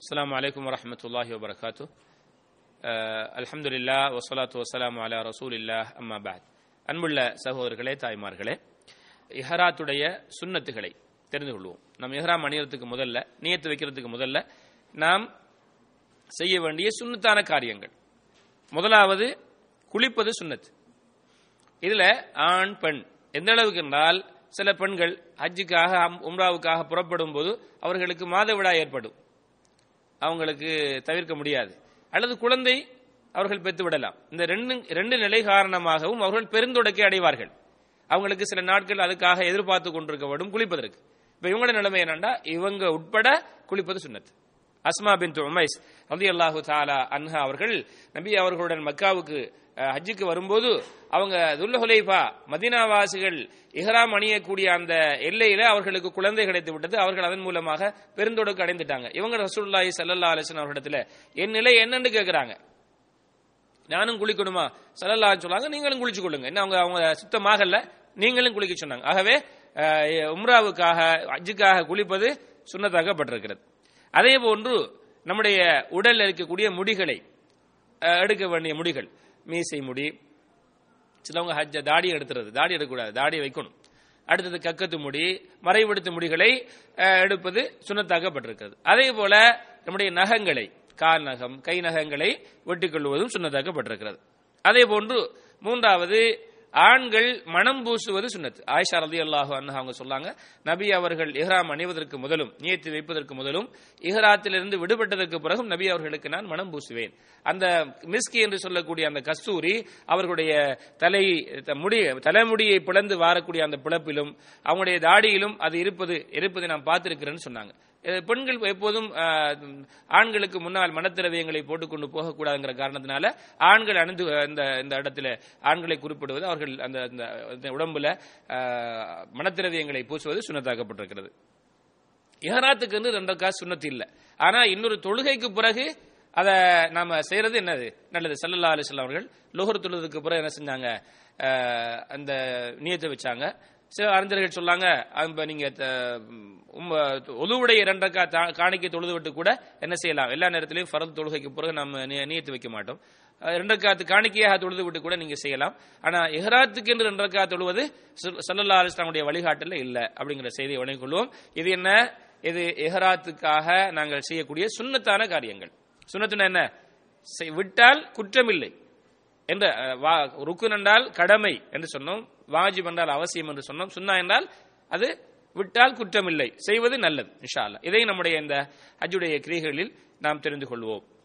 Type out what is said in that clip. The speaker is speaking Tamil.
السلام عليكم ورحمة الله وبركاته அஹ், அல்ஹம்துலில்லா வசலாத்து வசலாம் அலா ரசூலில்லா அம்மா பாத் அன்புள்ள சகோதரர்களே தாய்மார்களே இஹராத்துடைய சுன்னத்துகளை தெரிந்து கொள்வோம் நம்ம இஹ்ராம் அணியறதுக்கு முதல்ல நியத்து வைக்கிறதுக்கு முதல்ல நாம் செய்ய வேண்டிய சுன்னத்தான காரியங்கள் முதலாவது குளிப்பது சுன்னத் இதுல ஆண் பெண் எந்த அளவுக்கு என்றால் சில பெண்கள் ஹஜ்ஜுக்காக அம்- உம்ராவுக்காக புறப்படும் போது அவர்களுக்கு மாதவிடாய் ஏற்படும் அவங்களுக்கு தவிர்க்க முடியாது. அல்லது குழந்தை அவர்கள் பெற்று விடலாம் இந்த ரெண்டு ரெண்டு நிலை காரணமாகவும் அவர்கள் பெருந்தொடக்கை அடைவார்கள். அவங்களுக்கு சில நாட்கள் அதுக்காக எதிர்பார்த்து கொண்டிருக்கப்படும் குளிப்பதற்கு. இப்ப இவங்களோட நிலைமை என்னன்னா இவங்க உட்பட குளிப்பது சுண்ணத்து அஸ்மா பின் உமைஸ் ரதி அல்லாஹு தாலா அன்ஹா அவர்கள் நபி அவர்களுடன் மக்காவுக்கு ஹஜ்ஜுக்கு வரும்போது அவங்க துல்லஹுலைஃபா மதினாவாசிகள் இஹ்ராம் அணியக்கூடிய அந்த எல்லையில அவர்களுக்கு குழந்தை கிடைத்து விட்டது. அவர்கள் அதன் மூலமாக பெருந்தொடக்கு அடைந்துட்டாங்க. இவங்க ரசூலுல்லாஹி சல்லல்லா அலைஹி அவர்களிடத்துல என் நிலை என்னன்னு கேட்கிறாங்க நானும் குளிக்கணுமா? சல்லல்லா சொன்னாங்க நீங்களும் குளிச்சு கொள்ளுங்க. என்ன அவங்க அவங்க சுத்தமாகல நீங்களும் குளிக்க சொன்னாங்க. ஆகவே உம்ராவுக்காக அஜுக்காக குளிப்பது சுண்ணத்தாக்கப்பட்டிருக்கிறது. அதே போன்று நம்முடைய உடலில் இருக்கக்கூடிய முடிகளை அஹ், எடுக்க வேண்டிய முடிகள் மீசை முடி சிலவங்க ஹஜ்ஜ தாடி எடுத்துறது தாடி எடுக்கக்கூடாது தாடி வைக்கணும். அடுத்தது கக்கத்து முடி மறைவெடுத்த முடிகளை எடுப்பது சுண்ணத்தாக்கப்பட்டிருக்கிறது. அதே போல நம்முடைய நகங்களை கால் நகம் கை நகங்களை வெட்டிக் கொள்வதும் சுண்ணத்தாக்கப்பட்டிருக்கிறது. அதே போன்று மூன்றாவது ஆண்கள் மனம் பூசுவது சுண்ணத்து. ஆயிஷா ரதி அல்லாஹு அண்ணா அவங்க சொன்னாங்க நபி அவர்கள் இஹ்ராம் அணிவதற்கு முதலும் நியத்து வைப்பதற்கு முதலும் இஹ்ராத்திலிருந்து விடுபட்டதற்கு பிறகும் நபி அவர்களுக்கு நான் மனம் பூசுவேன். அந்த மிஸ்கி என்று சொல்லக்கூடிய அந்த கஸ்தூரி அவர்களுடைய தலை த- முடி தலைமுடியை பிளந்து வாரக்கூடிய அந்த பிளப்பிலும் அவங்களுடைய தாடியிலும் அது இருப்பது இருப்பதை நான் பார்த்திருக்கிறேன்னு சொன்னாங்க. பெண்கள் எப்போதும் ஆண்களுக்கு முன்னால் மனத்திரவியங்களை போட்டுக்கொண்டு போகக்கூடாதுங்கிற காரணத்தினால ஆண்கள் அணிந்து இந்த இந்த இடத்துல ஆண்களை குறிப்பிடுவது அவர்கள் அந்த அந்த அந்த உடம்புல மனத்திரவியங்களை பூசுவது சுண்ணத்தாக்கப்பட்டிருக்கிறது. இஹராத்துக்கு வந்து ரெண்டு காசு சுண்ணத்து இல்லை. ஆனா இன்னொரு தொழுகைக்கு பிறகு அதை நாம செய்யறது என்னது? நல்லது. சல்லல்லா அலிஸ்லாம் அவர்கள் லோகர் தொழுதுக்கு பிறகு என்ன செஞ்சாங்க? அந்த நியத்தை வச்சாங்க. சில அறிஞர்கள் சொல்லாங்க நீங்க ஒதுவுடைய இரண்டக்கா காணிக்கை தொழுது விட்டு கூட என்ன செய்யலாம்? எல்லா நேரத்திலையும் ஃபரத் தொழுகைக்கு பிறகு நம்ம நி- நியத்து வைக்க மாட்டோம். இரண்டக்காத்து காணிக்கையாக தொழுது விட்டு கூட நீங்க செய்யலாம். ஆனா எஹராத்துக்கு என்று இரண்டக்கா தொழுவது சல்லல்லா அலிஸ்லாமுடைய வழிகாட்டில் இல்லை அப்படிங்கிற செய்தியை வழங்கிக் கொள்வோம் இது என்ன? இது எஹராத்துக்காக நாங்கள் செய்யக்கூடிய சுண்ணத்தான காரியங்கள். சுன்னத்துனா என்ன? செய்- விட்டால் குற்றமில்லை. என்ற அஹ், வா- ருக்குன் என்றால் கடமை என்று சொன்னோம். வாஜிப் என்றால் அவசியம் என்று சொன்னோம். சுன்னா என்றால் அது விட்டால் குற்றமில்லை. செய்வது நல்லது இன்ஷா இதை நம்முடைய இந்த அஜுடைய கிரிகளில் நாம் தெரிந்து கொள்வோம்.